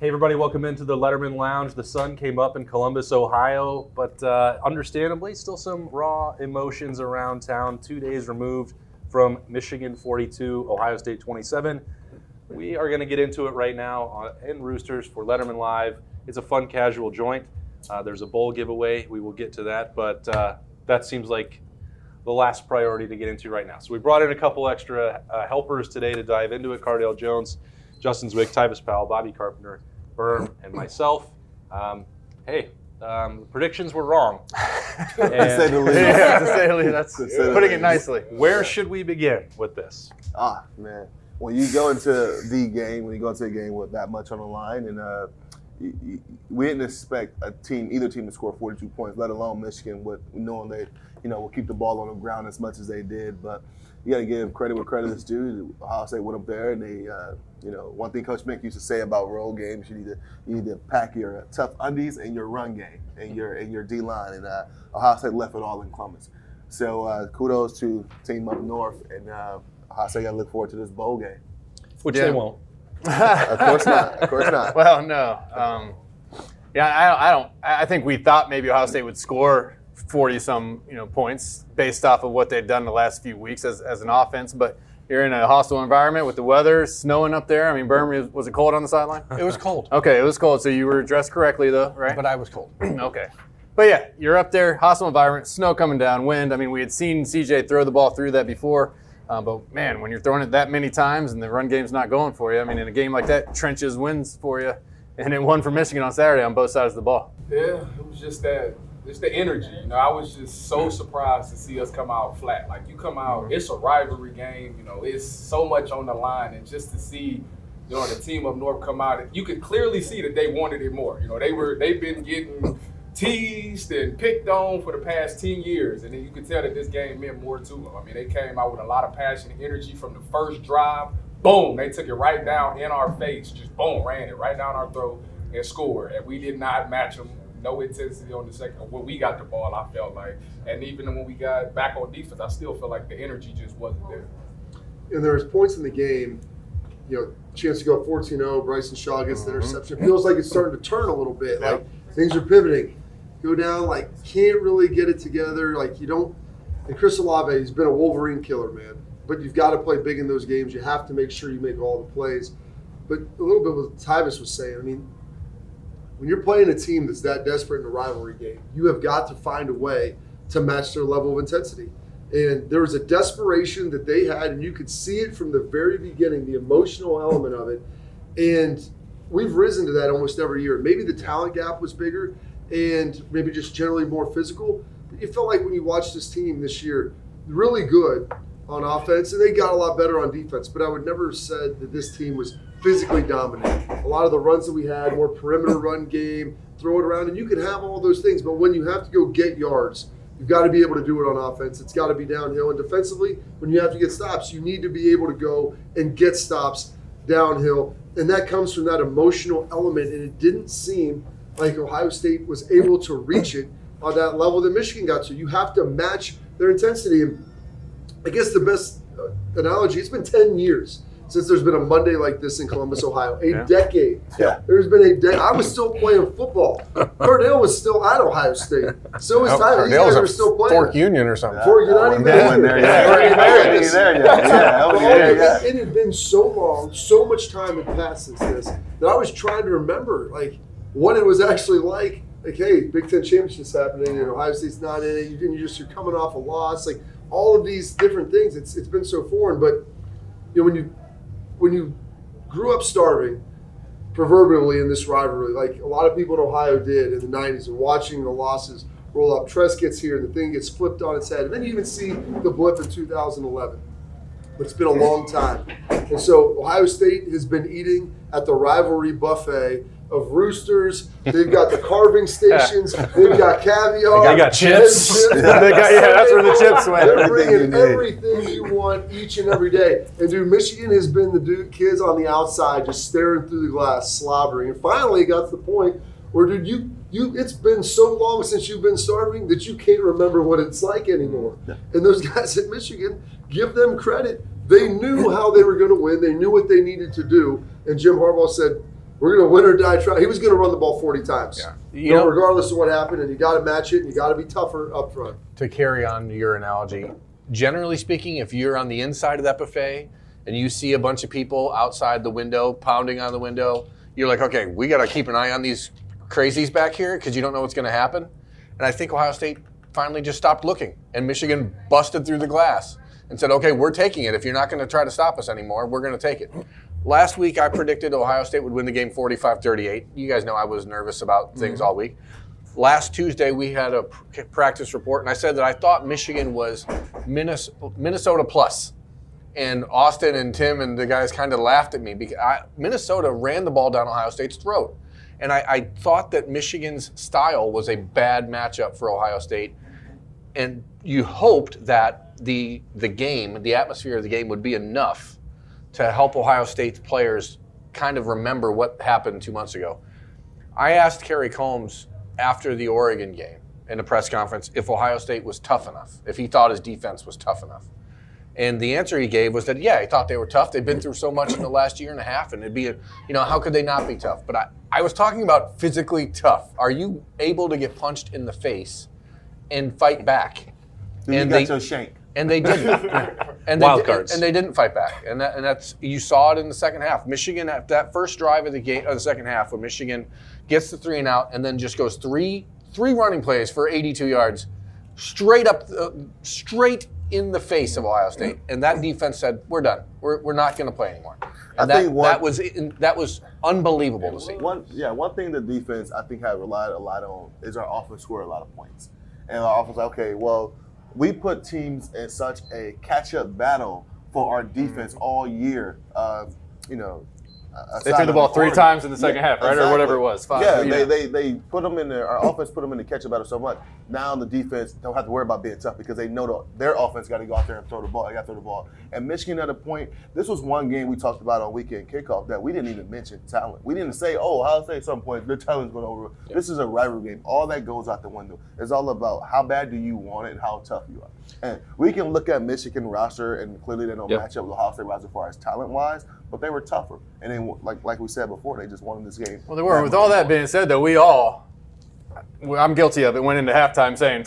Hey, everybody, welcome into the Letterman Lounge. The sun came up in Columbus, Ohio, but uh, understandably, still some raw emotions around town. Two days removed from Michigan 42, Ohio State 27. We are going to get into it right now in Roosters for Letterman Live. It's a fun, casual joint. Uh, there's a bowl giveaway. We will get to that, but uh, that seems like the last priority to get into right now. So we brought in a couple extra uh, helpers today to dive into it. Cardale Jones, Justin Zwick, Tyvis Powell, Bobby Carpenter, Berm, and myself. Um, hey, um, predictions were wrong. to say the least. yeah, to say the least. That's To say the putting it nicely. Where should we begin with this? Ah, man. When you go into the game, when you go into a game with that much on the line, and uh, you, you, we didn't expect a team, either team, to score 42 points, let alone Michigan, with knowing they, you know, will keep the ball on the ground as much as they did. But you got to give credit where credit is due. Ohio State went up there, and they, uh, you know, one thing Coach Mick used to say about road games, you need to you need to pack your tough undies and your run game and your and your D line. And uh, Ohio State left it all in Columbus. So uh, kudos to team up north, and uh, Ohio State got to look forward to this bowl game. Which Yeah. they won't. Of course not. Of course not. Well, no. Um, yeah, I, I don't. I think we thought maybe Ohio State would score forty some you know points based off of what they'd done the last few weeks as, as an offense, but. You're in a hostile environment with the weather, snowing up there. I mean, Birmingham, was it cold on the sideline? It was cold, Okay, it was cold, so you were dressed correctly, though, right? but I was cold. okay. But yeah, you're up there, hostile environment, snow coming down, wind. I mean, we had seen CJ throw the ball through that before. Uh, but man, when you're throwing it that many times and the run game's not going for you, I mean, in a game like that, trenches wins for you. And it won for Michigan on Saturday on both sides of the ball. Yeah, it was just that, just the energy. You know, I was just so surprised to see us come out flat. Like you come out, mm-hmm. it's a rivalry game. You know, it's so much on the line, and just to see, you know, the team up north come out, you could clearly see that they wanted it more. You know, they were they've been getting teased and picked on for the past ten years, and then you could tell that this game meant more to them. I mean, they came out with a lot of passion and energy from the first drive. Boom, they took it right down in our face, just boom, ran it right down our throat and scored. And we did not match them. No intensity on the second. When we got the ball, I felt like, and even when we got back on defense, I still felt like the energy just wasn't there. and there was points in the game, you know, chance to go 14-0, Bryson Shaw gets the mm-hmm. interception. It feels like it's starting to turn a little bit. Like things are pivoting. Go down, like can't really get it together. Like you don't and Chris Olave, he's been a Wolverine killer, man. But you've got to play big in those games. You have to make sure you make all the plays. But a little bit what Tyvis was saying, I mean, when you're playing a team that's that desperate in a rivalry game, you have got to find a way to match their level of intensity. And there was a desperation that they had, and you could see it from the very beginning, the emotional element of it. And we've risen to that almost every year. Maybe the talent gap was bigger and maybe just generally more physical. But you felt like when you watched this team this year, really good on offense, and they got a lot better on defense. But I would never have said that this team was physically dominant. A lot of the runs that we had, more perimeter run game, throw it around, and you can have all those things. But when you have to go get yards, you've got to be able to do it on offense. It's got to be downhill. And defensively, when you have to get stops, you need to be able to go and get stops downhill. And that comes from that emotional element. And it didn't seem like Ohio State was able to reach it on that level that Michigan got to. You have to match their intensity. And I guess the best uh, analogy, it's been 10 years since there's been a Monday like this in Columbus, Ohio. A Yeah. decade. Yeah. There's been a day. I was still playing football. Cardale was still at Ohio State. So was oh, Tyler. These guys Cardale's are still playing. Fork Union or something. Before you're not even Yeah, there. yeah. Yeah, yeah, yeah. Yeah, yeah, yeah. It, it had been so long, so much time had passed since this that I was trying to remember like what it was actually like. Like, hey, Big Ten championships happening, and Ohio State's not in it. You can you just you're coming off a loss, like all of these different things. It's it's been so foreign, but you know when you when you grew up starving, proverbially in this rivalry, like a lot of people in Ohio did in the '90s, and watching the losses roll up. Tress gets here, the thing gets flipped on its head, and then you even see the blip in 2011. But it's been a long time, and so Ohio State has been eating at the rivalry buffet of roosters. They've got the carving stations. They've got caviar. They got chips. They got- yeah, that's where the chips went. They're Everything you bringing everything you want each and every day. And dude, Michigan has been the dude kids on the outside just staring through the glass, slobbering. And finally, it got to the point where, dude, you you it's been so long since you've been starving that you can't remember what it's like anymore. And those guys at Michigan, give them credit. They knew how they were going to win. They knew what they needed to do. And Jim Harbaugh said, We're going to win or die try. He was going to run the ball 40 times. Yeah. You You know, know, regardless of what happened, and you got to match it, and you got to be tougher up front. to carry on your analogy, generally speaking, if you're on the inside of that buffet and you see a bunch of people outside the window pounding on the window, you're like, okay, we got to keep an eye on these crazies back here because you don't know what's going to happen. And I think Ohio State finally just stopped looking, and Michigan busted through the glass and said, okay, we're taking it. If you're not going to try to stop us anymore, we're going to take it. Last week, I predicted Ohio State would win the game 45 38. You guys know I was nervous about things mm-hmm. all week. Last Tuesday, we had a pr- practice report, and I said that I thought Michigan was Minnes- Minnesota plus. And Austin and Tim and the guys kind of laughed at me because I, Minnesota ran the ball down Ohio State's throat. And I, I thought that Michigan's style was a bad matchup for Ohio State. And you hoped that the, the game, the atmosphere of the game would be enough to help Ohio State's players kind of remember what happened two months ago. I asked Kerry Coombs after the Oregon game in a press conference if Ohio State was tough enough, if he thought his defense was tough enough. And the answer he gave was that, yeah, he thought they were tough. They've been through so much in the last year and a half, and it'd be, a, you know, how could they not be tough? But I, I was talking about physically tough. Are you able to get punched in the face and fight back? Then you got they- your shank. And they didn't. and Wild they, cards. And they didn't fight back. And that, and that's you saw it in the second half. Michigan at that first drive of the game of the second half, where Michigan gets the three and out, and then just goes three three running plays for 82 yards, straight up, uh, straight in the face of Ohio State. And that defense said, "We're done. We're, we're not going to play anymore." And I that, think one- that was in, that was unbelievable to see. One, yeah, one thing the defense I think have relied a lot on is our offense score a lot of points, and our offense. Okay, well, we put teams in such a catch-up battle for our defense all year. Uh, you know, They threw the ball three times in the second half, right? Or whatever it was. Five, yeah, they, they they put them in there. Our offense put them in the catch-up battle so much. Now the defense don't have to worry about being tough because they know the, their offense got to go out there and throw the ball. They got to throw the ball. And Michigan at a point, this was one game we talked about on weekend kickoff that we didn't even mention talent. We didn't say, oh, Ohio State at some point their talent's going over. This is a rivalry game. All that goes out the window. It's all about how bad do you want it and how tough you are. And we can look at Michigan roster and clearly they don't Yep. match up with Ohio State roster as far as talent wise, but they were tougher. And then like like we said before, they just won this game. Well, they were. With all that being said, though, we all, I'm guilty of it, went into halftime saying,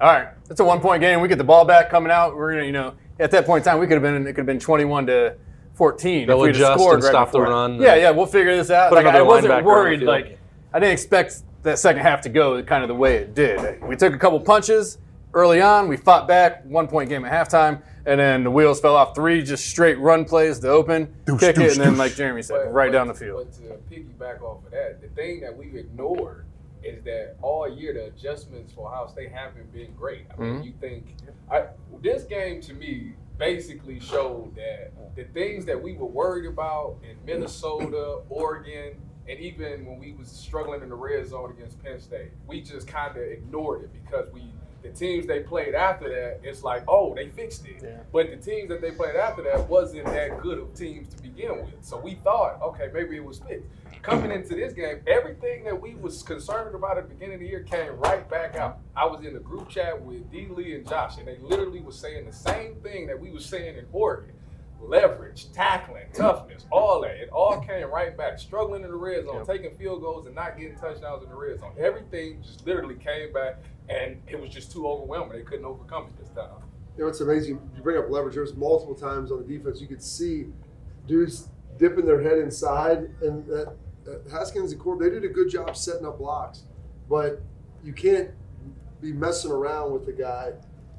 all right, it's a one point game. We get the ball back coming out. We're going to, you know, at that point in time, we could have been, it could have been 21 to 14. They'll if we'd adjust scored and right stop the run. Yeah, yeah, we'll figure this out. Like, I wasn't linebacker on the worried. Like, I didn't expect that second half to go kind of the way it did. We took a couple punches early on. We fought back, one point game at halftime. And then the wheels fell off three just straight run plays to open, kick it, and then, like Jeremy said, But- right but- down the field. But to piggyback off of that, the thing that we've ignored is that all year the adjustments for Ohio State haven't been great. I mean, Mhm. you think I, this game to me basically showed that the things that we were worried about in Minnesota, Oregon, and even when we was struggling in the red zone against Penn State, we just kind of ignored it because we the teams they played after that, it's like, oh, they fixed it. Yeah. But the teams that they played after that wasn't that good of teams to begin with. So we thought, okay, maybe it was fixed. Coming into this game, everything that we was concerned about at the beginning of the year came right back out. I was in a group chat with D. Lee and Josh, and they literally was saying the same thing that we was saying in Oregon. Leverage, tackling, toughness, all that. It all came right back. Struggling in the red zone, Yep. taking field goals and not getting touchdowns in the red zone. Everything just literally came back, and it was just too overwhelming. They couldn't overcome it this time. You know, it's amazing. You bring up leverage. There's multiple times on the defense you could see dudes dipping their head inside, and that, that Haskins and Corb they did a good job setting up blocks, but you can't be messing around with the guy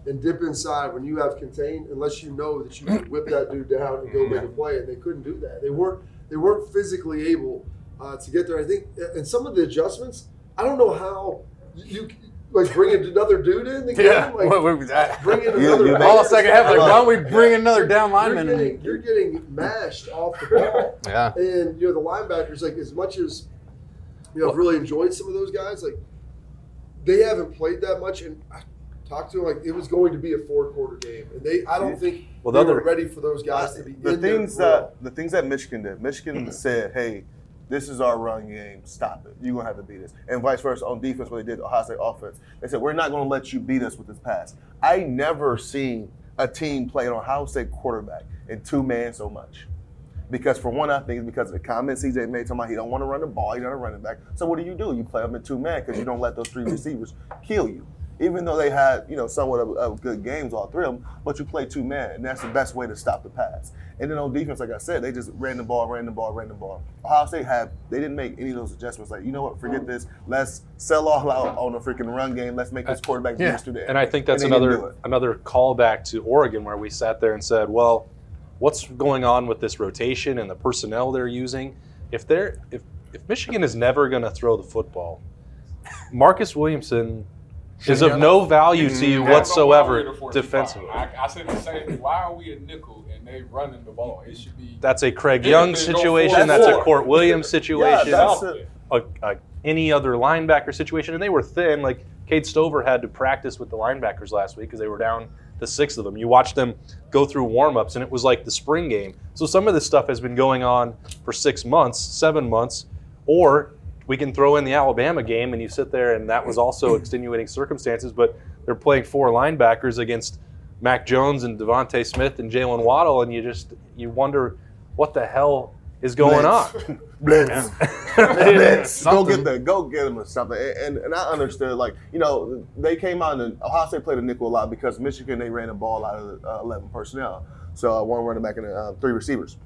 and dip inside when you have contained unless you know that you can whip that dude down and go make a play. And they couldn't do that. They weren't they weren't physically able uh, to get there. I think, and some of the adjustments, I don't know how you. Like bring another dude in the game, Yeah, like, well, we- that- bring in another you back. all second half, like, why don't we bring another down You're lineman? getting, in? you're getting mashed off the ball. Yeah. And you know the linebackers, like as much as you know, I've really enjoyed some of those guys. Like they haven't played that much, and I talked to them like it was going to be a four quarter game, and they I don't think Well, they the were ready for those guys to be the in things for that the things that Michigan did. Michigan mm-hmm. said, "Hey, this is our run game. Stop it. You're gonna have to beat us." And vice versa on defense, what they did Ohio State offense. They said, "We're not gonna let you beat us with this pass." I never seen a team play an Ohio State quarterback in two man so much. Because for one, I think it's because of the comments CJ made talking about he don't want to run the ball, he not a running back. So what do you do? You play them in two man because you don't let those three receivers kill you. Even though they had, you know, somewhat of, of good games, all three of them, but you play two man, and that's the best way to stop the pass. And then on defense, like I said, they just ran the ball, ran the ball, ran the ball. Ohio State had they didn't make any of those adjustments. Like, you know what, forget this. Let's sell all out on the freaking run game. Let's make this uh, quarterback Yeah. do. And I think that's another another callback to Oregon where we sat there and said, well, what's going on with this rotation and the personnel they're using? If they're if if Michigan is never going to throw the football, Marcus Williamson is of no value to you I don't know why we're whatsoever the 45. defensively. I, I said the same thing. Why are we a nickel and they running the ball? It should be. That's a Craig Young situation. That's a Court Williams situation. that's a, a, any other linebacker situation, and they were thin. Like Cade Stover had to practice with the linebackers last week because they were down to six of them. You watched them go through warmups, and it was like the spring game. So some of this stuff has been going on for six months, seven months, or we can throw in the Alabama game, and you sit there, and that was also extenuating circumstances. But they're playing four linebackers against Mac Jones and DeVonta Smith and Jaylen Waddle, and you just you wonder what the hell is going on. Blitz. Blitz. Go get the go get them or something. And, and and I understood like you know they came out and Ohio State played a nickel a lot because Michigan they ran the ball out of the, uh, eleven personnel, so uh, one running back and uh, three receivers.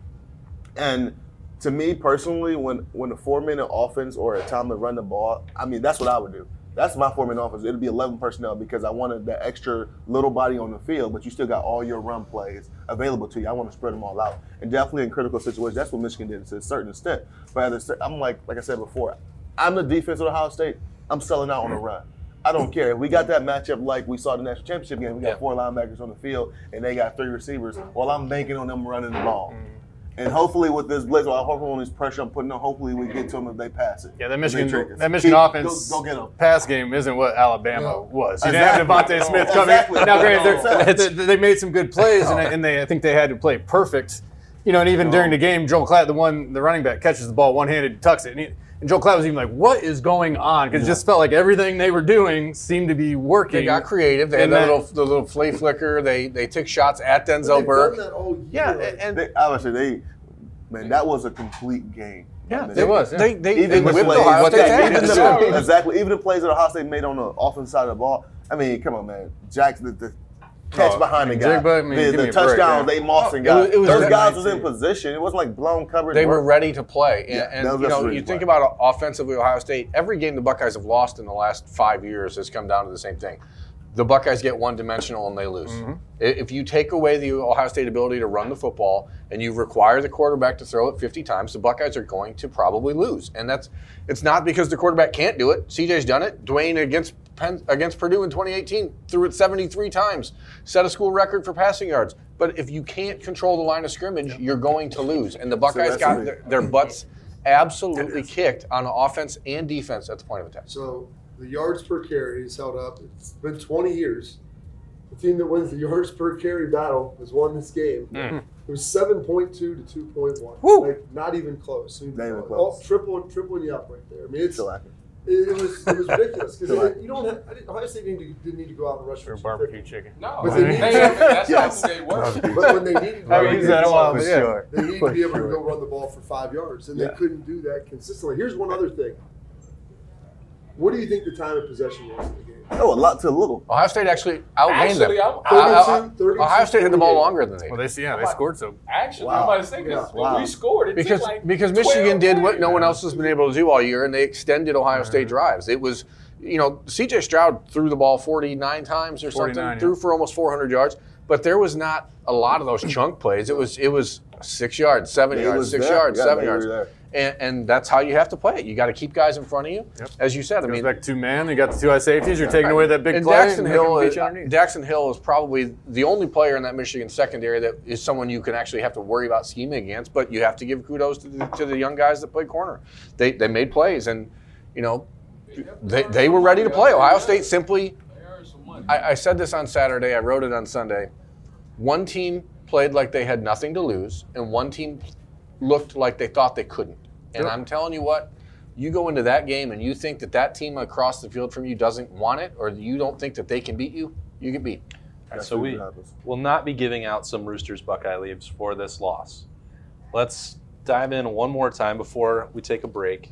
And to me personally, when when a four minute offense or a time to run the ball, I mean that's what I would do. That's my four minute offense. It'd be eleven personnel because I wanted that extra little body on the field, but you still got all your run plays available to you. I want to spread them all out, and definitely in critical situations, that's what Michigan did to a certain extent. But at a I'm like like I said before, I'm the defense of Ohio State. I'm selling out on the mm-hmm. run. I don't care. If we got that matchup like we saw the national championship game. We got Yeah. four linebackers on the field, and they got three receivers. Well, I'm banking on them running the ball. Mm-hmm. And hopefully with this blitz, well, hopefully on this pressure I'm putting on, hopefully we get to them if they pass it. Yeah, that Michigan, trick that Michigan Keep- offense Go, go get them. pass game isn't what Alabama No. was. You Exactly. didn't have DeVonta Smith coming. Exactly. Now, granted, they're- they, they made some good plays, and, and they I think they had to play perfect. You know, and even during the game, Joel Klatt, the one, the running back, catches the ball one handed, tucks it, and, he, and Joel Klatt was even like, "What is going on?" Because it just felt like everything they were doing seemed to be working. They got creative. They had And that that- little the little flea flicker. They they took shots at Denzel Burke. that. Yeah, like, and They, obviously, they, man, that was a complete game. yeah, Man, they, It was, yeah. They they, Even they the whipped plays, Ohio what they- even the- exactly. Even the plays that Ohio State made on the offensive side of the ball. I mean, come on, man. Jackson, the, the catch Oh, behind the guy, Njigba, I mean, the, give the me a break, touchdowns yeah. they Mawson Oh, got. it was- it was Those guys was in position. It wasn't like blown coverage. They were ready to play. And, Yeah, and you know, you to think play. about offensively Ohio State, every game the Buckeyes have lost in the last five years has come down to the same thing. The Buckeyes get one dimensional and they lose. Mm-hmm. If you take away the Ohio State ability to run the football and you require the quarterback to throw it 50 times, the Buckeyes are going to probably lose. And that's it's not because the quarterback can't do it. CJ's done it. Dwayne against Penn, against Purdue in 2018 threw it 73 times, set a school record for passing yards. But if you can't control the line of scrimmage, you're going to lose. And the Buckeyes that's got their, their butts absolutely kicked on offense and defense at the point of attack. So the yards per carry is held up. It's been 20 years. The team that wins the yards per carry battle has won this game. Mm. Mm-hmm. It was 7.2 to 2.1. Woo. Like not even close. I mean, Not even all- close. triple, tripling you up right there. I mean, it's Still acting. It, it was it was ridiculous because acting. you don't have I didn't, Ohio State didn't, didn't need to go out and rush for for barbecue 250. chicken. No, But they, they- that's Yes. how they work. But when they needed to, I haven't used that a while, but yeah. sure. They need to be able to go run the ball for five yards, and Yeah. they couldn't do that consistently. Here's one other thing. What do you think the time of possession was in the game? Oh, a lot to a little. Ohio State actually outgained Actually, them. I- 32, 32, Ohio State had the ball longer than they Well, did. they yeah they scored so. Actually, Wow. I'm about to say Yeah. Wow. We scored, it because took like because Michigan did what no one else has been able to do all year, and they extended Ohio State drives. It was, you know, C.J. Stroud threw the ball 49 times or something, yeah. threw for almost 400 yards, but there was not a lot of those chunk plays. It was it was six yards, seven It yards, six there. yards, Yeah, seven yards, there. And, and that's how you have to play it. You got to keep guys in front of you, Yep. as you said. I Goes mean, back two man. You got the two high safeties. You're taking away that big and play. And Hill, is, beat you underneath. Daxton Hill is probably the only player in that Michigan secondary that is someone you can actually have to worry about scheming against. But you have to give kudos to the, to the young guys that play corner. They they made plays, and you know they, they were ready to play. Ohio State simply. They earned some money. I, I said this on Saturday. I wrote it on Sunday. One team played like they had nothing to lose, and one team looked like they thought they couldn't. And Sure. I'm telling you what, you go into that game and you think that that team across the field from you doesn't want it, or you don't think that they can beat you, you get beat. So we will not be giving out some Roosters Buckeye leaves for this loss. let's dive in one more time before we take a break.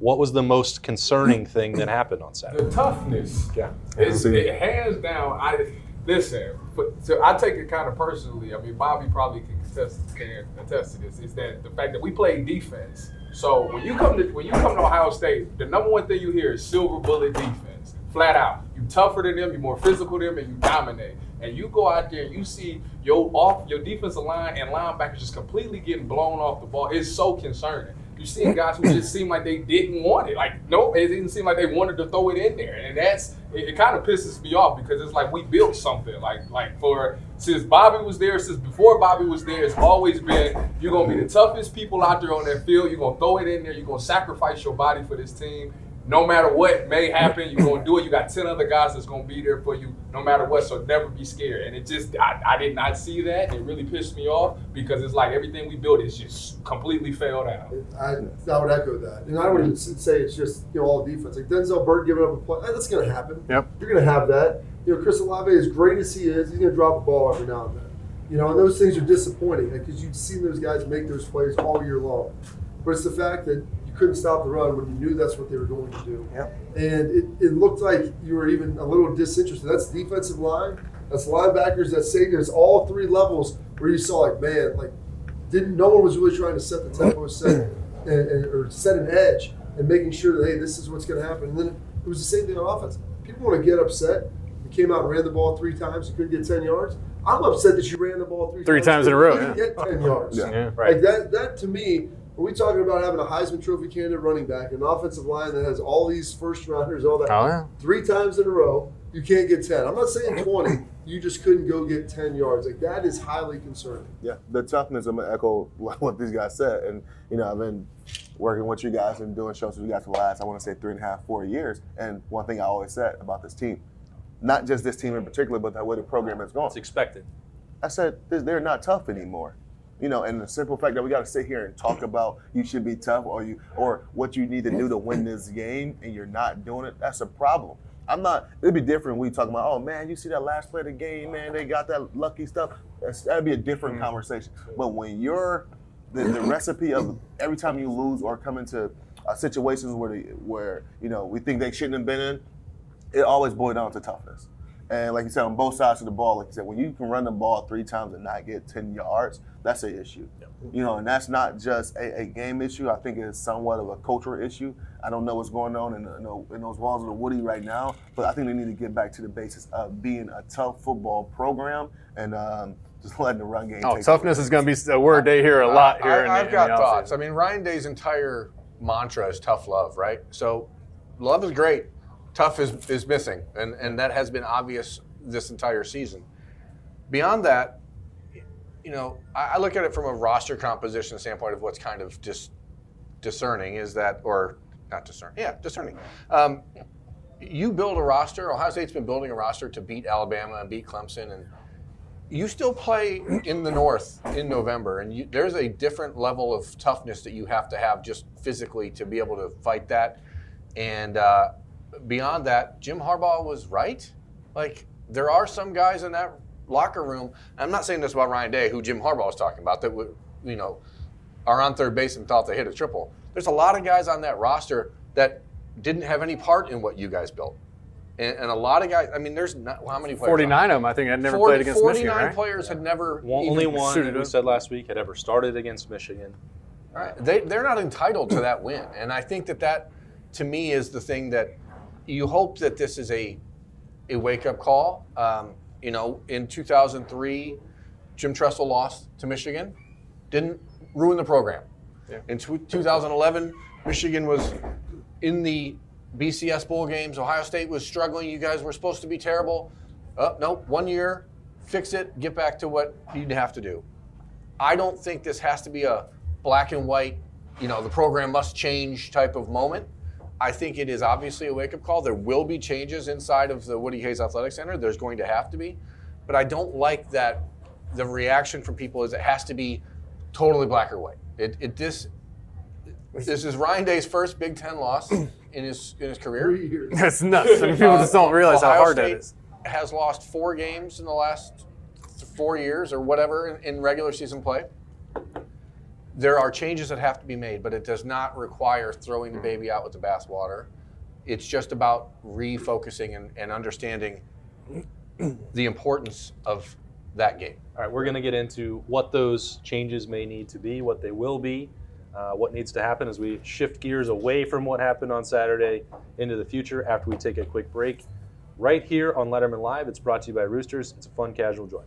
What was the most concerning thing that happened on Saturday? The toughness. Yeah. It's, it hands down. I listen. But, so I take it kind of personally. I mean, Bobby probably can attest, can attest to this. Is that the fact that we play defense. So when you come to when you come to Ohio State, the number one thing you hear is silver bullet defense, flat out. You tougher than them, you're more physical than them, and you dominate. And you go out there and you see your off your defensive line and linebackers just completely getting blown off the ball. It's so concerning. You see guys who just seem like they didn't want it. Like, nope, it didn't seem like they wanted to throw it in there. And that's it, it kind of pisses me off because it's like we built something. Like like for since Bobby was there, since before Bobby was there, it's always been you're gonna be the toughest people out there on that field. You're gonna throw it in there, you're gonna sacrifice your body for this team no matter what may happen, you're gonna do it. You got ten other guys that's gonna be there for you, no matter what. So never be scared. And it just, I, I did not see that. It really pissed me off because it's like everything we built is just completely failed out. I, I would echo that, and I would even say it's just you know all defense. Like Denzel Burke giving up a play, that's going to happen. Yep. You're going to have that. You know, Chris Olave, as great as he is, he's going to drop a ball every now and then. You know, and those things are disappointing because you've seen those guys make those plays all year long. But it's the fact that couldn't stop the run when you knew that's what they were going to do. Yep. And it, it looked like you were even a little disinterested. That's defensive line, that's linebackers, that's safety. There's all three levels where you saw like, man, like didn't no one was really trying to set the tempo, set and, and, or set an edge, and making sure that hey, this is what's going to happen. And then it was the same thing on offense. People want to get upset. You came out and ran the ball three times. You couldn't get ten yards. I'm upset that you ran the ball three, Three times in a row, You didn't yeah. get ten yards. Yeah. Yeah. Right. Like that, that to me, are we talking about having a Heisman Trophy candidate running back, an offensive line that has all these first rounders, all that? Oh yeah. Three times in a row, you can't get 10. I'm not saying 20. You just couldn't go get 10 yards. Like, that is highly concerning. Yeah, the toughness. I'm gonna echo what these guys said, and you know, I've been working with you guys and doing shows with you guys for the last, I want to say, three and a half, four years. And one thing I always said about this team, not just this team in particular, but that way the program has gone. It's expected. I said they're not tough anymore. You know, and the simple fact that we got to sit here and talk about you should be tough or you or what you need to do to win this game, and you're not doing it. That's a problem. I'm not. It'd be different. when We talk about, oh man, you see that last play of the game, man. They got that lucky stuff. That's, that'd be a different conversation. But when you're the, the recipe of every time you lose or come into uh, situations where the, where you know we think they shouldn't have been in, it always boils down to toughness. And like you said, on both sides of the ball, like you said, when you can run the ball three times and not get 10 yards, that's an issue. You know, and that's not just a, a game issue. I think it's somewhat of a cultural issue. I don't know what's going on in, the, in, the, in those walls of the Woody right now, but I think they need to get back to the basis of being a tough football program and um, just letting the run game Oh, take toughness is going to be a word they hear a lot here. I, in the- I've in got the thoughts. I mean, Ryan Day's entire mantra is tough love, right? So, love is great. Tough is, is missing, and, and that has been obvious this entire season. Beyond that, you know, I, I look at it from a roster composition standpoint of what's kind of just discerning is that, or not discerning, yeah, discerning. Um, you build a roster. Ohio State's been building a roster to beat Alabama and beat Clemson, and you still play in the North in November, and you, there's a different level of toughness that you have to have just physically to be able to fight that. And uh, beyond that, Jim Harbaugh was right. Like there are some guys in that locker room. I'm not saying this about Ryan Day, who Jim Harbaugh was talking about, that would you know are on third base and thought they hit a triple. There's a lot of guys on that roster that didn't have any part in what you guys built. And, and a lot of guys, I mean, there's not, how many players? 49 of them, I think, had never 40 played against 49 Michigan, right? players had never One, even only one suited we said last week had ever started against Michigan. Right. They, they're not entitled to that win. And I think that that, to me, is the thing that you hope that this is a, a wake up call. Um, you know, in 2003, Jim Tressel lost to Michigan, didn't ruin the program. Yeah. In tw 2011, Michigan was in the BCS bowl games. Ohio State was struggling. You guys were supposed to be terrible. Oh, no, one year, fix it, get back to what you have to do. I don't think this has to be a black and white, you know, the program must change type of moment. I think it is obviously a wake up call. There will be changes inside of the Woody Hayes Athletic Center. There's going to have to be. But I don't like that the reaction from people is it has to be totally black or white. It, it this this is Ryan Day's first Big Ten loss in his in his career. That's nuts. I mean, people just don't uh, realize how Ohio hard that State is. Has lost four games in the last four years or whatever in, in regular season play. There are changes that have to be made, but it does not require throwing the baby out with the bathwater. It's just about refocusing and, and understanding the importance of that game. All right, we're going to get into what those changes may need to be, what they will be, uh, what needs to happen as we shift gears away from what happened on Saturday into the future after we take a quick break. Right here on Letterman Live, it's brought to you by Roosters. It's a fun, casual joint.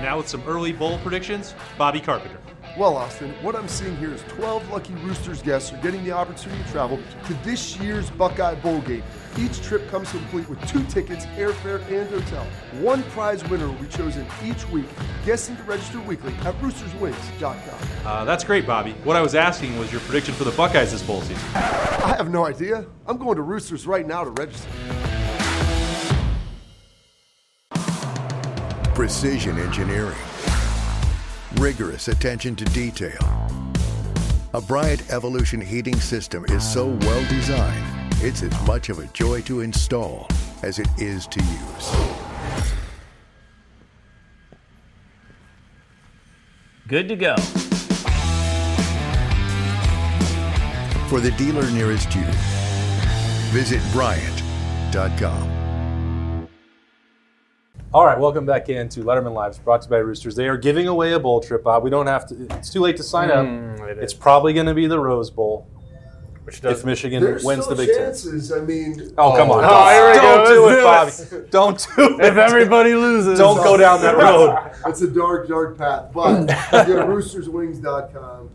And now with some early bowl predictions, Bobby Carpenter. Well, Austin, what I'm seeing here is 12 lucky Roosters guests are getting the opportunity to travel to this year's Buckeye Bowl game. Each trip comes complete with two tickets, airfare, and hotel. One prize winner will be chosen each week. Guessing to register weekly at roosterswings.com. Uh, that's great, Bobby. What I was asking was your prediction for the Buckeyes this bowl season. I have no idea. I'm going to Roosters right now to register. Precision engineering, rigorous attention to detail. A Bryant Evolution heating system is so well designed, it's as much of a joy to install as it is to use. Good to go. For the dealer nearest you, visit Bryant.com. All right, welcome back in to Letterman Lives, brought to you by Roosters. They are giving away a bowl trip, Bob. We don't have to. It's too late to sign up. Mm, it it's probably going to be the Rose Bowl Which if Michigan There's wins still the Big Ten. chances. I mean, Oh, come on! Oh, here we don't go. do Let's it, do Bobby. Don't do it. if everybody loses, don't go down that road. it's a dark, dark path. But you go to roosterswings.com.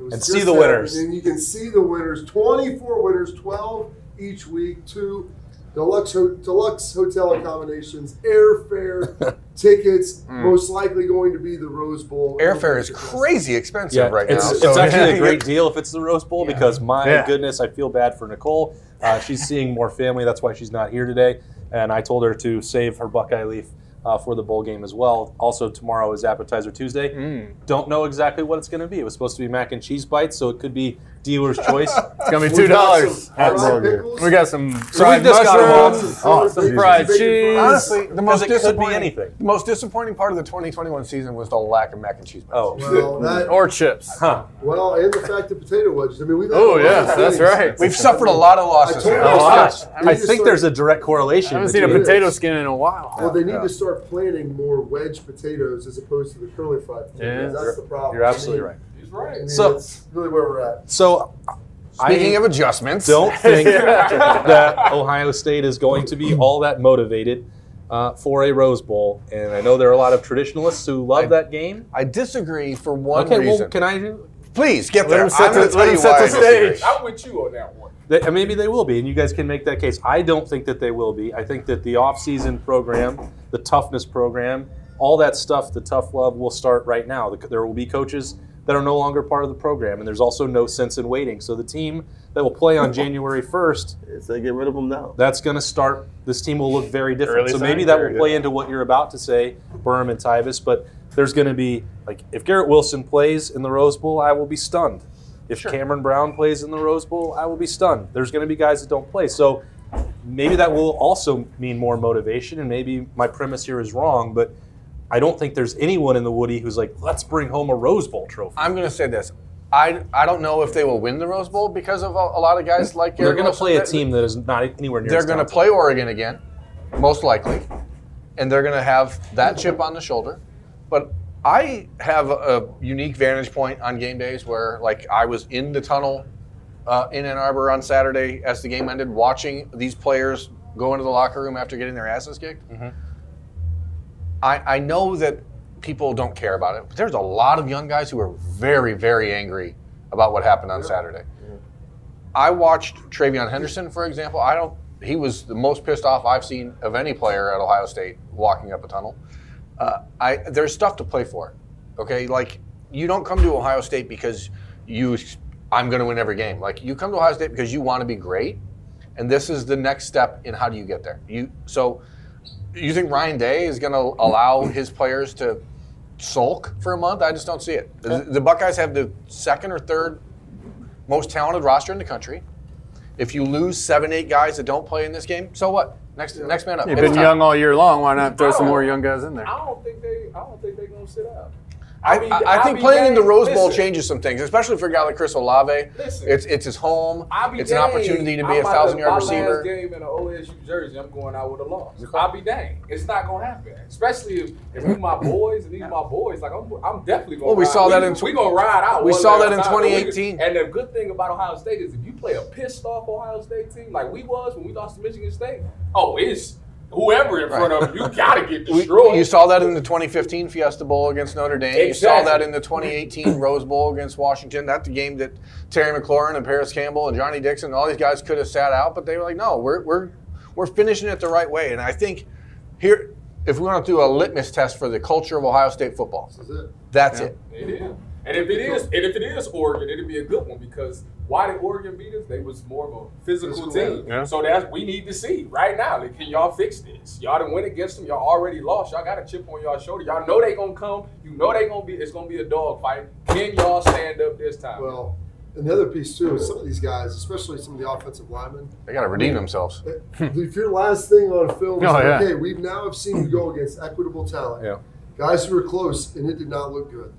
It was And see the that, winners. And you can see the winners 24 winners, 12 each week, two deluxe, ho- deluxe hotel accommodations, airfare, tickets, most likely going to be the Rose Bowl. Airfare is crazy expensive Yeah, right it's, now. it's so- actually a great deal if it's the Rose Bowl because my Yeah. goodness, I feel bad for Nicole. Uh, she's seeing more family. That's why she's not here today. And I told her to save her Buckeye leaf uh, for the bowl game as well. Also, tomorrow is Appetizer Tuesday. Mm. Don't know exactly what it's going to be. It was supposed to be mac and cheese bites, so it could be dealer's choice. It's gonna be two dollars. some fried pickles. We got some we fried just got 'em all. mushrooms, Oh, some fried cheese. Honestly, the most it could be disappointing anything. The most disappointing part of the 2021 season was the lack of mac and cheese. bites. Oh, Well, mm. that, or chips. huh. well, and the fact of potato wedges. I mean, we've had Oh yes, that's things. right. We've suffered a lot of losses. I told here. you A lot. this. I We need think there's a direct correlation. I haven't seen a between- potato skin in a while. Well, they need to start planting more wedge potatoes as opposed to the curly fried potatoes. Yeah. That's the problem. You're absolutely right. Mean, He's right. I mean, So- that's really where we're at. So, Speaking I of adjustments, don't think that Ohio State is going to be all that motivated uh, for a Rose Bowl. And I know there are a lot of traditionalists who love I- that game. I disagree for one Okay, reason. well, can I do? Please get Let there. him set I'm the- let him you set the stage. I'm with you on that one. They, maybe they will be, and you guys can make that case. I don't think that they will be. I think that the off-season program, the toughness program, all that stuff, the tough love will start right now. There will be coaches that are no longer part of the program, and there's also no sense in waiting. So the team that will play on January 1st, It's like get rid of them now. that's going to start. This team will look very different. Early so maybe that period. will play into what you're about to say, Burm and Tyvis. But there's going to be like if Garrett Wilson plays in the Rose Bowl, I will be stunned. If Cameron Brown plays in the Rose Bowl, I will be stunned. There's going to be guys that don't play. So maybe that will also mean more motivation. And maybe my premise here is wrong, but I don't think there's anyone in the Woody who's like, let's bring home a Rose Bowl trophy. I'm going to say this. I, I don't know if they will win the Rose Bowl because of a, a lot of guys like They're going to play a team that is not anywhere near. They're going to play Oregon again, most likely, and they're going to have that chip on the shoulder. But I have a unique vantage point on game days where, like, I was in the tunnel uh, in Ann Arbor on Saturday as the game ended, watching these players go into the locker room after getting their asses kicked. Mm-hmm. I, I know that people don't care about it, but there's a lot of young guys who are very, very angry about what happened on Saturday. I watched TreVeyon Henderson, for example. I don't. He was the most pissed off I've seen of any player at Ohio State walking up a tunnel. Uh, I there's stuff to play for. Okay, like you don't come to Ohio State because you I'm going to win every game. Like you come to Ohio State because you want to be great, and this is the next step in how do you get there. You so you think Ryan Day is going to allow his players to sulk for a month? I just don't see it. The, the Buckeyes have the second or third most talented roster in the country. If you lose seven, eight guys that don't play in this game, so what? Next, next man up. You've been time. young all year long. Why not throw some more young guys in there? I don't think they. I don't think they're gonna sit out. I, I mean, I, I think be playing in the Rose Bowl listen. changes some things, especially for a guy like Chris Olave. Listen. it's it's his home. I'll be It's an opportunity to be I'm a thousand yard my receiver. Last game in an OSU jersey, I'm going out with a loss. I'll be dang. It's not gonna happen. Especially if, if we my boys and these my boys, like I'm, I'm definitely gonna. Well, we ride. saw that we, in tw- we gonna ride out. we saw that in time. And we- 2018. And the good thing about Ohio State is if you play a pissed off Ohio State team like we was when we lost to Michigan State, oh, it's whoever in front of you, you gotta get We- destroyed. you saw that in the 2015 Fiesta Bowl against Notre Dame. You saw that in the 2018 Rose Bowl against Washington. That's the game that Terry McLaurin and Parris Campbell and Johnnie Dixon and all these guys could have sat out, but they were like, no, we're, we're, we're finishing it the right way. And I think here, if we want to do a litmus test for the culture of Ohio State football, That's it. that's it. It is. And if it is, and if it is Oregon, it'd be a good one because why did Oregon beat us? They was more of a physical Physical, team. yeah. So that's we need to see right now. Like, can y'all fix this? Y'all didn't win against them. Y'all already lost. Y'all got a chip on y'all shoulder. Y'all know they gonna come. You know they gonna be. It's gonna be a dog fight. Can y'all stand up this time? Well, and the other piece too is some of these guys, especially some of the offensive linemen. They got to redeem themselves. if your last thing on film is Oh, like, yeah. okay, we've now have seen you go against equitable talent, Yeah. guys who were close, and it did not look good.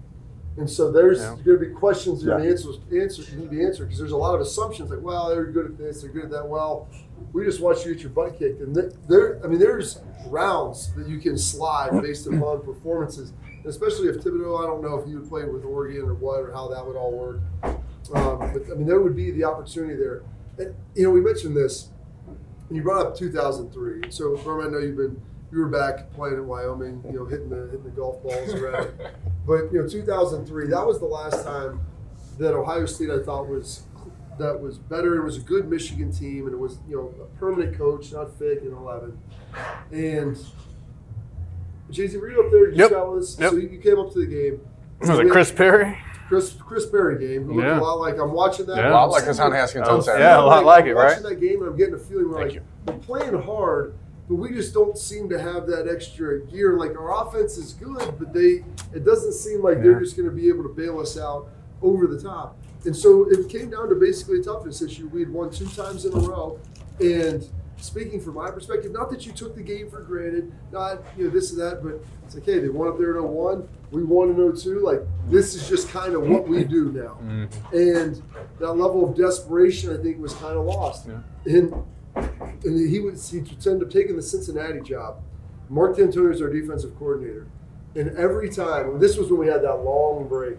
And so there's Yeah. going to be questions that yeah. answers answer need to be answered because there's a lot of assumptions like, well, they're good at this, they're good at that. Well, we just watched you get your butt kicked, and there, I mean, there's rounds that you can slide based upon performances, and especially if Thibodeau. I don't know if he would play with Oregon or what or how that would all work. Um, but I mean, there would be the opportunity there. And you know, we mentioned this. And you brought up 2003. So, Berman, I know you've been you were back playing in Wyoming. You know, hitting the hitting the golf balls around. but you know, 2003. That was the last time that Ohio State I thought was that was better. It was a good Michigan team, and it was you know a permanent coach, not fake in 11. And Jay Z, were you up there? Did Yep. you scout this? Yep. So you you came up to the game. Was it Chris Perry? Chris Chris Perry game. Who looked Yeah. a lot like I'm watching that. Yeah. A lot like Hassan Haskins on Saturday. yeah, a lot like it, right? Watching right? that game, and I'm getting a feeling we're like you. we're playing hard, but we just don't seem to have that extra gear. Like our offense is good, but they it doesn't seem like they're just going to be able to bail us out over the top. And so it came down to basically a toughness issue. We had won two times in a row, and speaking from my perspective, not that you took the game for granted, not you know this and that, but it's like, hey, they won up there in 01, we won in 02. Like this is just kind of what we do now, mm-hmm. and that level of desperation, I think, was kind of lost. And and he was he ended up taking the Cincinnati job. Mark Dantonio is our defensive coordinator, and every time, this was when we had that long break,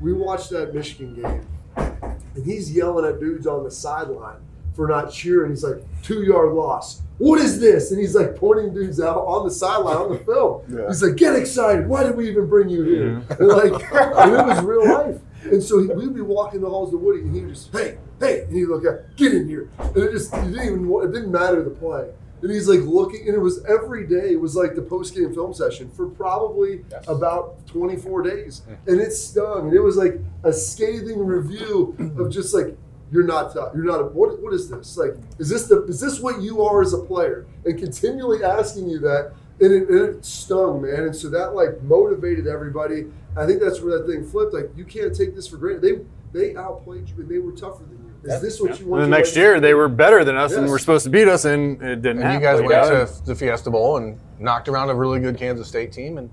we watched that Michigan game, and he's yelling at dudes on the sideline for not cheering. He's like, two yard loss. What is this? And he's like pointing dudes out on the sideline on the film. Yeah. He's like, get excited. Why did we even bring you here? And like, and it was real life. And so he, we'd be walking the halls to Woody, and he would just, hey, hey, and he'd look at, get in here. And it just, it didn't even, it didn't matter the play. And he's like looking, and it was every day. It was like the post game film session for probably Yes. about 24 days, hmm. and it stung. And it was like a scathing review of just like you're not tough. You're not. A, what what is this? Like, is this the is this what you are as a player? And continually asking you that, and it, and it stung, man. And so that like motivated everybody. I think that's where that thing flipped. Like, you can't take this for granted. They they outplayed you, and they were tougher than you. Is this what you want? And the next year, to they were better than us and were supposed to beat us, and it didn't And happen. you guys went Yeah. to the Fiesta Bowl and knocked around a really good Kansas State team. And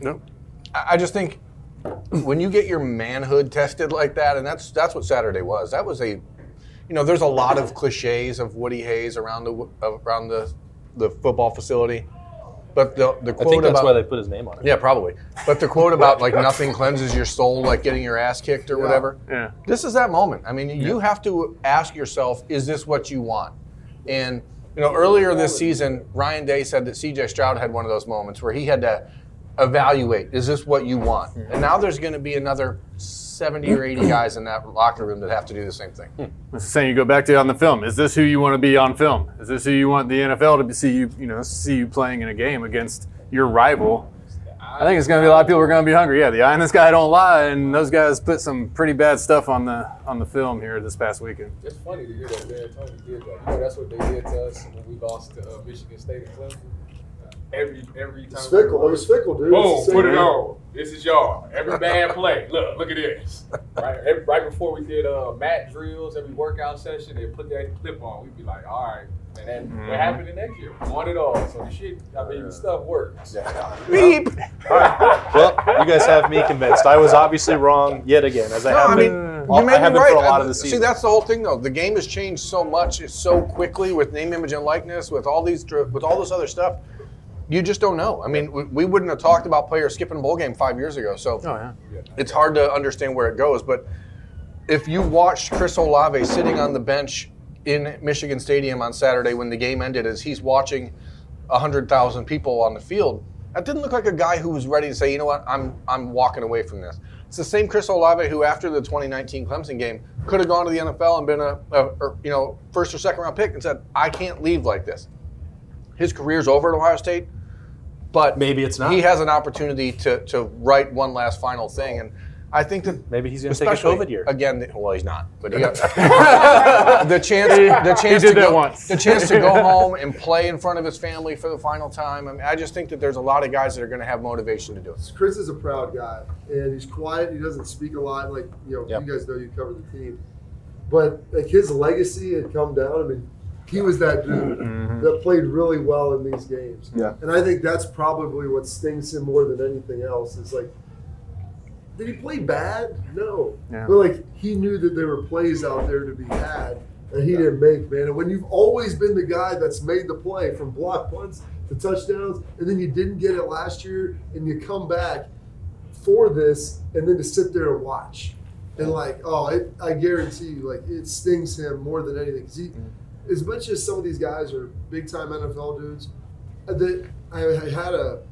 Nope. I I just think when you get your manhood tested like that, and that's that's what Saturday was. That was a, you know, there's a lot of cliches of Woody Hayes around the around the the football facility, but the the I quote think that's about why they put his name on it. yeah probably, but the quote about like nothing cleanses your soul like getting your ass kicked or Yeah. whatever. Yeah. This is that moment. I mean, you have to ask yourself, is this what you want? And you know, earlier this season, Ryan Day said that C.J. Stroud had one of those moments where he had to evaluate, is this what you want? And now there's going to be another 70 or 80 guys in that locker room that have to do the same thing. It's the same. You go back to on the film. Is this who you want to be on film? Is this who you want the NFL to see you? You know, see you playing in a game against your rival. I think it's going to be a lot of people who are going to be hungry. Yeah, the eye in this guy don't lie, and those guys put some pretty bad stuff on the on the film here this past weekend. It's funny to hear that Dantonio did that. You know, that's what they did to us when we lost to uh, Michigan State and Clemson. Every every time. It's fickle. It was fickle, dude. Boom, It's put it thing. on. This is y'all. Every bad play. Look, look at this. Right, every, right before we did uh, mat drills, every workout session, they put that clip on. We'd be like, all right, And then what happened the next year? We won it all. So the shit, I mean, the stuff works. Beep. Well, you guys have me convinced. I was obviously wrong yet again, as I No, have I been. mean, all- you may I have be been right. for a lot of the See, that's the whole thing, though. The game has changed so much, so quickly with name, image, and likeness, with all these, dr- with all this other stuff. You just don't know. I mean, we, we wouldn't have talked about players skipping a bowl game five years ago. So Oh yeah. it's hard to understand where it goes. But if you watched Chris Olave sitting on the bench in Michigan Stadium on Saturday when the game ended, as he's watching hundred thousand people on the field, that didn't look like a guy who was ready to say, you know what, I'm I'm walking away from this. It's the same Chris Olave who, after the 2019 Clemson game, could have gone to the NFL and been a, a or, you know first or second round pick and said, I can't leave like this. His career's over at Ohio State, but Maybe it's not. He has an opportunity to to write one last final thing, and I think that Maybe he's going to take a especially- COVID year. again. th- Well, he's not, but he got the chance. The chance did to that go, once. The chance to go home and play in front of his family for the final time. I mean, I just think that there's a lot of guys that are going to have motivation to do it. Chris is a proud guy, and he's quiet. He doesn't speak a lot. Like you know, Yep. you guys know you cover the team, but like his legacy had come down. I mean, he was that dude mm-hmm. that played really well in these games. Yeah. and I think that's probably what stings him more than anything else. Is like, did he play bad? No, Yeah. but like he knew that there were plays out there to be had. And he didn't make, man. And when you've always been the guy that's made the play from block punts to touchdowns, and then you didn't get it last year, and you come back, for this and then to sit there and watch and like oh it, i guarantee you like it stings him more than anything he, mm-hmm. As much as some of these guys are big time nfl dudes uh, that I, had a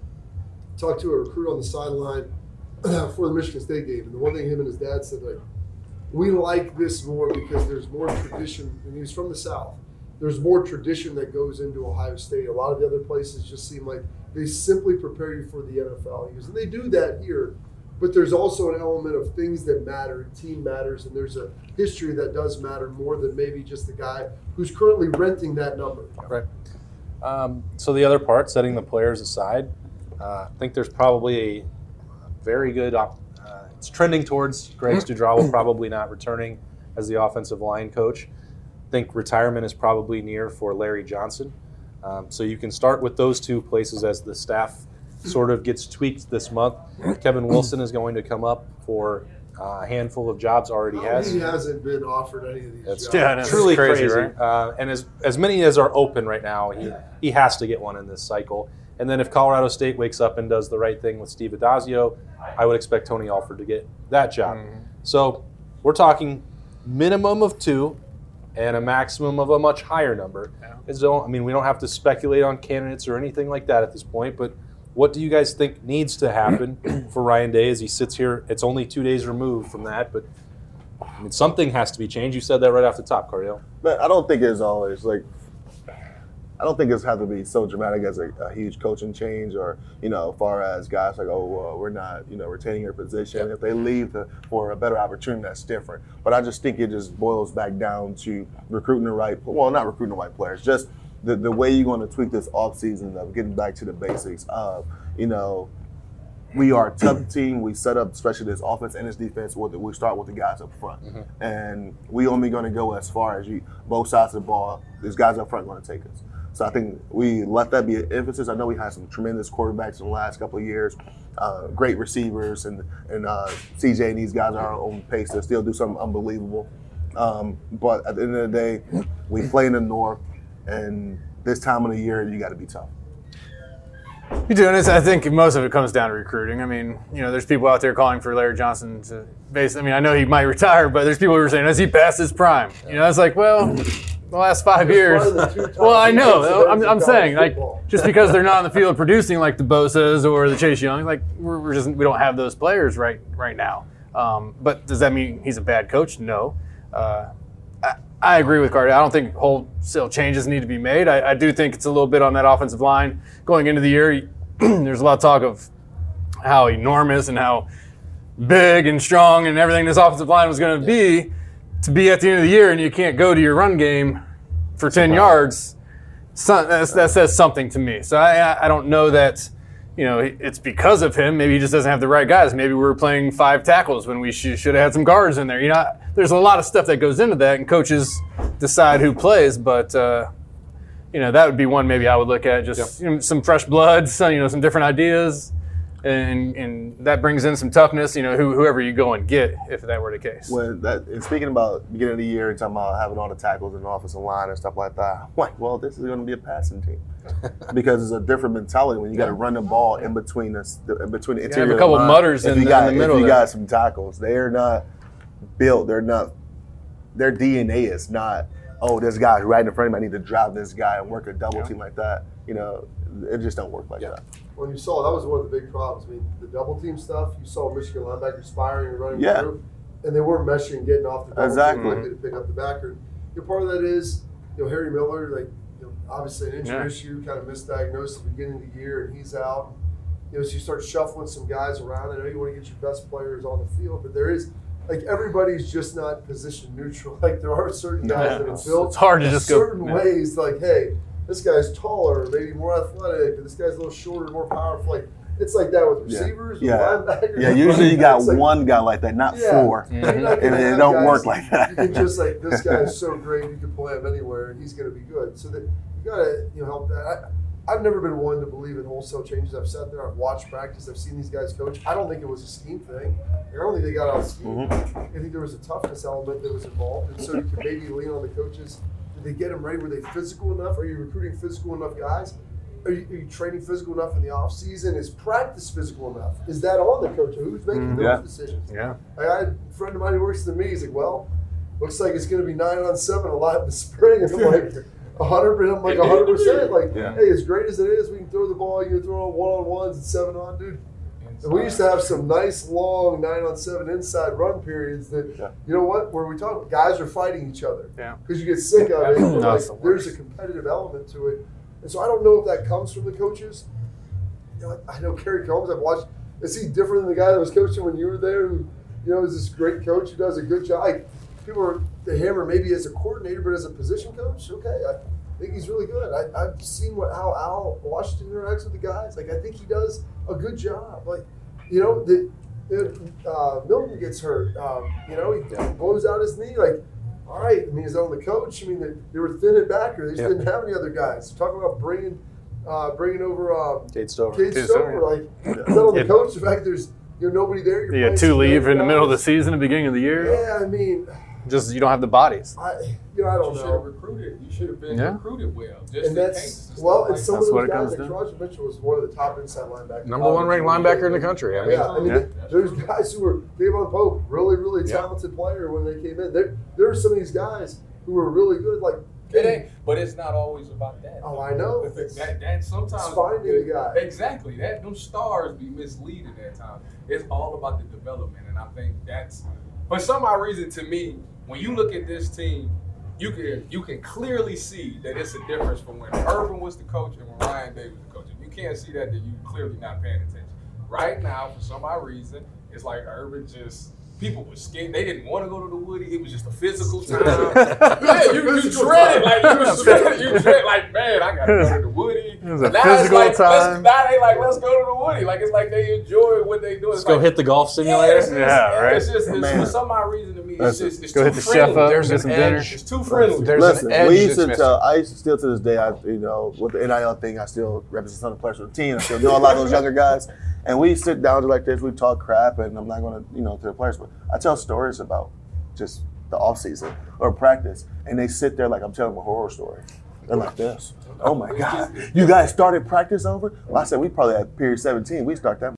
talk to a recruit on the sideline for the michigan state game and the one thing him and his dad said like we like this more because there's more tradition and he's from the south. There's more tradition that goes into ohio state. A lot of the other places just seem like they simply prepare you for the nfl and they do that here but there's also an element of things that matter and team matters and there's a history that does matter more than maybe just the guy who's currently renting that number Right. Um, so the other part, setting the players aside, uh, I think there's probably a very good. Op- uh, it's trending towards Greg Studrawa probably not returning as the offensive line coach. I think retirement is probably near for Larry Johnson. Um, so you can start with those two places as the staff sort of gets tweaked this month. Kevin Wilson is going to come up for uh, a handful of jobs. Already has. he hasn't been offered any of these That's jobs. Yeah, I truly crazy, crazy. right? Uh, and as as many as are open right now, he, he has to get one in this cycle. And then if Colorado State wakes up and does the right thing with Steve Addazio, I would expect Tony Alford to get that job. Mm-hmm. So we're talking minimum of two and a maximum of a much higher number. Is don't I mean we don't have to speculate on candidates or anything like that at this point, but what do you guys think needs to happen for Ryan Day as he sits here? It's only two days removed from that, but I mean, something has to be changed. You said that right off the top, Cardale. But I don't think it's always like. I don't think it's have to be so dramatic as a, a huge coaching change, or you know, as far as guys like, oh, well, we're not, you know, retaining your position. If they leave to, for a better opportunity, that's different. But I just think it just boils back down to recruiting the right, well, not recruiting the right players, just the, the way you're going to tweak this offseason of getting back to the basics of, you know, we are a tough team. We set up, especially this offense and this defense, with the, we start with the guys up front, and we only going to go as far as you both sides of the ball. These guys up front going to take us. So I think we let that be an emphasis. I know we had some tremendous quarterbacks in the last couple of years, uh, great receivers, and and uh, CJ and these guys are on pace to still do something unbelievable. Um, but at the end of the day, we play in the North, and this time of the year, you got to be tough. You're doing this. I think most of it comes down to recruiting. I mean, you know, there's people out there calling for Larry Johnson to base. I mean, I know he might retire, but there's people who are saying, "Has he passed his prime?" You know, it's like, well, the last five years. one of the two top Well, I know. I'm, I'm saying, like, just because they're not on the field producing like the Bosa's or the Chase Young, like, we're, we're just we don't have those players right right now. Um, but does that mean he's a bad coach? No. Uh, I, agree with Carter. I don't think wholesale changes need to be made. I, I do think it's a little bit on that offensive line going into the year. There's a lot of talk of how enormous and how big and strong and everything this offensive line was going to be to be at the end of the year, and you can't go to your run game for 10 yards. So, that's, that says something to me. So I- I don't know that you know it's because of him. Maybe he just doesn't have the right guys. Maybe we were playing five tackles when we sh- should have had some guards in there. You know, there's a lot of stuff that goes into that, and coaches decide who plays. But uh, you know, that would be one maybe I would look at. Just you know, some fresh blood, some, you know, some different ideas, and and that brings in some toughness. You know, who, whoever you go and get, if that were the case. when that and speaking about beginning of the year and talking about having all the tackles in the offensive line and stuff like that, I'm like, well, this is going to be a passing team because it's a different mentality when you got to run the ball in between us, in between the have interior. a couple line. mutters If in you the- got, in the middle If you there. got some tackles, they are not built. They're not. Their DNA is not. Oh, this guy's right in front of me. I need to drive this guy and work a double team like that. You know, it just don't work like that. When you saw that was one of the big problems. I mean, the double team stuff. You saw Michigan linebackers firing and running Yeah. through, and they weren't meshing, getting off the double Exactly. team quickly to pick up the backer. You know, part of that is, you know, Harry Miller, like, you know, obviously an injury Yeah. issue, kind of misdiagnosed at the beginning of the year, and he's out. You know, so you start shuffling some guys around. I know you want to get your best players on the field, but there is. Like everybody's just not position neutral. Like there are certain guys Yeah. that are built It's hard to in just go- certain yeah. ways. Like, hey, this guy's taller, maybe more athletic, but this guy's a little shorter, more powerful. Like it's like that with receivers, Yeah. with linebackers. Yeah, usually you got like- one guy like that, not Yeah. four. You're mm-hmm. not And it don't guys- work like that. You can just like this guy's so great, you can play him anywhere, and he's going to be good. So that you got to you know help that. I, I've never been one to believe in wholesale changes. I've sat there, I've watched practice, I've seen these guys coach. I don't think it was a scheme thing. I don't think they got out schemed. Mm-hmm. I think there was a toughness element that was involved, and so you could maybe lean on the coaches. Did they get them ready? Were they physical enough? Are you recruiting physical enough guys? Are you, are you training physical enough in the off season? Is practice physical enough? Is that on the coach? Who's making those Yeah. decisions? Yeah. Like, I had a friend of mine who works for me. He's like, well, looks like it's going to be nine on seven a lot in the spring. And I'm like, hundred percent. I'm like hundred percent. Like, Yeah. hey, as great as it is, we can throw the ball. You can throw on one on ones and seven on, dude. And we used to have some nice long nine on seven inside run periods that, Yeah. you know what? Where we talk, guys are fighting each other. Yeah. Because you get sick of it. No, like, the there's a competitive element to it. And so I don't know if that comes from the coaches. You know, I I know Kerry Coombs. I've watched. Is he different than the guy that was coaching when you were there? Who, you know, is this great coach who does a good job? Like, people are the hammer maybe as a coordinator, but as a position coach, okay, I think he's really good. I, I've seen what how Al Washington interacts with the guys. Like, I think he does a good job. Like, you know, the, the uh, Milton gets hurt. Um, you know, he blows out his knee. Like, all right. I mean, is that on the coach? I mean, they, they were thin at backer. They just Yeah. didn't have any other guys. Talking about bringing uh, bringing over um, Kate Stover. Cade Cade Stover. Stover, Like, is that on the coach? The fact there's you know nobody there. You're You two leave young in the middle of the guys. season, the beginning of the year. Yeah, I mean, Just you don't have the bodies. I you know I don't You should have know. recruited. You should have been Yeah. recruited well. Just And that's case. well, and and some That's of what those guys comes like down. Teradja Mitchell was one of the top inside linebackers. Number one ranked linebacker in the country. I mean, Yeah, I mean, Yeah. there's guys who were K'Vaughan Pope, really, really Yeah. talented player when they came in. There, there are some of these guys who were really good. Like, It ain't, but it's not always about that. Oh, I know. That, that sometimes It's finding the guy. Exactly. That them stars be misleading at times. It's all about the development, and I think that's for some odd reason to me. When you look at this team, you can you can clearly see that it's a difference from when Urban was the coach and when Ryan Day was the coach. If you can't see that, then you're clearly not paying attention. Right now, for some odd reason, it's like Urban just. People were scared. They didn't want to go to the Woody. It was just a physical time. yeah, you, you dread it. Like, you, was, you dread like, man, I got to go to the Woody. It was a now physical it's like, time. Let's, now they like, let's go to the Woody. Like, it's like they enjoy what they do. It's Let's go like, hit the golf yeah, simulator. it's Yeah, right. It's just, it's, for some odd reason to me, it's Listen, just, it's go too hit the friendly. chef up, There's get an some dinner. edge. It's too friendly. There's Listen, an edge we used to tell. I used to still to this day. I you know with the NIL thing, I still represent some of the players for the team. I still know a lot of those younger guys, and we sit down like this. We talk crap, and I'm not going to you know to the players, but I tell stories about just the off season or practice, and they sit there like I'm telling them a horror story. They're like this. Oh my God! You guys started practice over? Well, I said we probably at period 17. We start that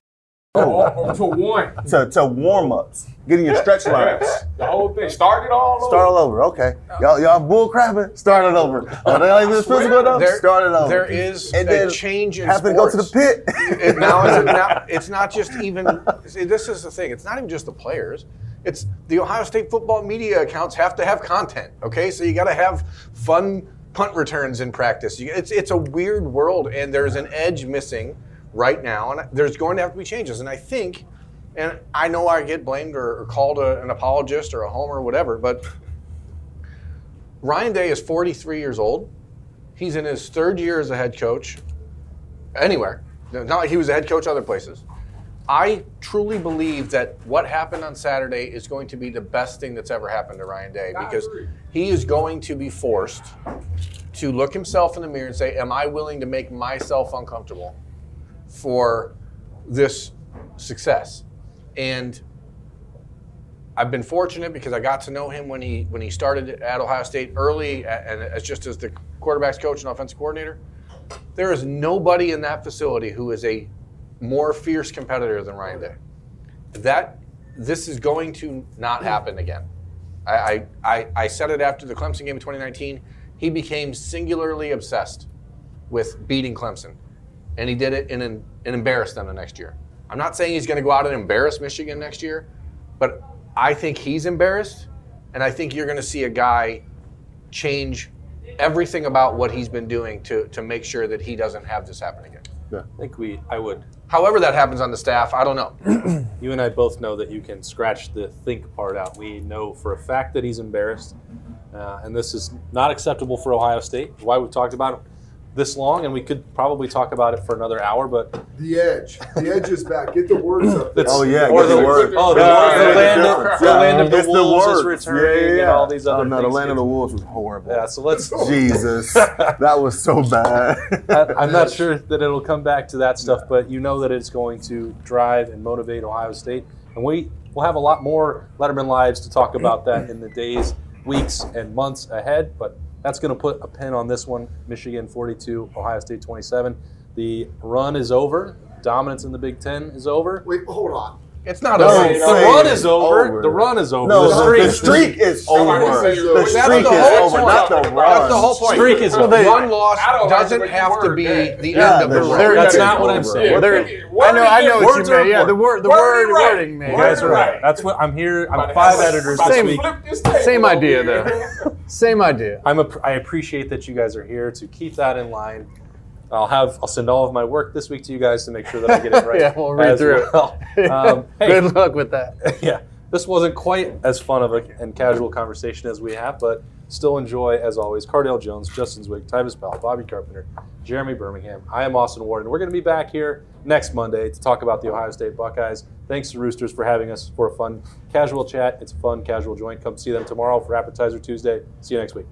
Oh, oh. to one. to, to warm ups, getting your stretch lines. The whole thing. Start it all over. Start all over. Okay. Y'all, y'all bull crapping. Start it over. Oh, they like this physical enough? There- Start it over. there is and a then change in Have to go to the pit. it, now, it's, now it's not just even. See, this is the thing. It's not even just the players. It's the Ohio State football media accounts have to have content. Okay, so you got to have fun punt returns in practice. It's it's a weird world, and there's an edge missing right now, and there's going to have to be changes. And I think, and I know I get blamed or, or called a, an apologist or a homer or whatever, but Ryan Day is 43 years old. He's in his third year as a head coach anywhere. Not like he was a head coach other places. I truly believe that what happened on Saturday is going to be the best thing that's ever happened to Ryan Day because he is going to be forced to look himself in the mirror and say, Am I willing to make myself uncomfortable for this success? And I've been fortunate because I got to know him when he when he started at Ohio State early, and as just as the quarterbacks coach and offensive coordinator. There is nobody in that facility who is a more fierce competitor than Ryan Day. That this is going to not happen again. I, I, I, I said it after the Clemson game in 2019. He became singularly obsessed with beating Clemson, and he did it and, and embarrassed them the next year. I'm not saying he's going to go out and embarrass Michigan next year, but I think he's embarrassed, and I think you're going to see a guy change everything about what he's been doing to, to make sure that he doesn't have this happen again. Yeah. I think we, I would. However, that happens on the staff, I don't know. You and I both know that you can scratch the think part out. We know for a fact that he's embarrassed, uh, and this is not acceptable for Ohio State. Why we've talked about it this long, and we could probably talk about it for another hour, but The edge. The edge is back. Get the words up there. Oh yeah, Or get the- the word. oh, the, Yeah, the yeah, land, yeah. of, the land of the It's wolves is words. returning, and all these other Oh, no, the land of the wolves was horrible. yeah, so let's. Jesus, that was so bad. I, I'm not sure that it'll come back to that stuff, but you know that it's going to drive and motivate Ohio State, and we will have a lot more Letterman lives to talk about that in the days, weeks, and months ahead. But that's going to put a pin on this one. Michigan 42, Ohio State 27. The run is over. Dominance in the Big Ten is over. Wait, hold on. It's not No, a The run it. is over. Over. The run is over. no, the the streak, streak, is over. say you're- The streak is over, point. not the run. That's the whole point. Streak is over. One loss I don't like doesn't the way you have to be that. the Yeah, end of the the road. streak That's not what I'm saying. Yeah, There- I know, I know what you mean. Yeah, the word, the Wording word, right. wording, man. You guys are Right. right. That's what I'm here. I'm five editors this Same- week. flip this table Same idea, here. though. Same idea. I'm a, I appreciate that you guys are here to keep that in line. I'll have I'll send all of my work this week to you guys to make sure that I get it right. Yeah, we'll read through it. well. Um, hey, Good luck with that. yeah, this wasn't quite as fun of a and casual conversation as we have, but still enjoy as always. Cardale Jones, Justin Zwick, Tyvis Powell, Bobby Carpenter, Jeremy Birmingham. I am Austin Ward, and we're going to be back here next Monday to talk about the Ohio State Buckeyes. Thanks to Roosters for having us for a fun casual chat. It's a fun casual joint. Come see them tomorrow for Appetizer Tuesday. See you next week.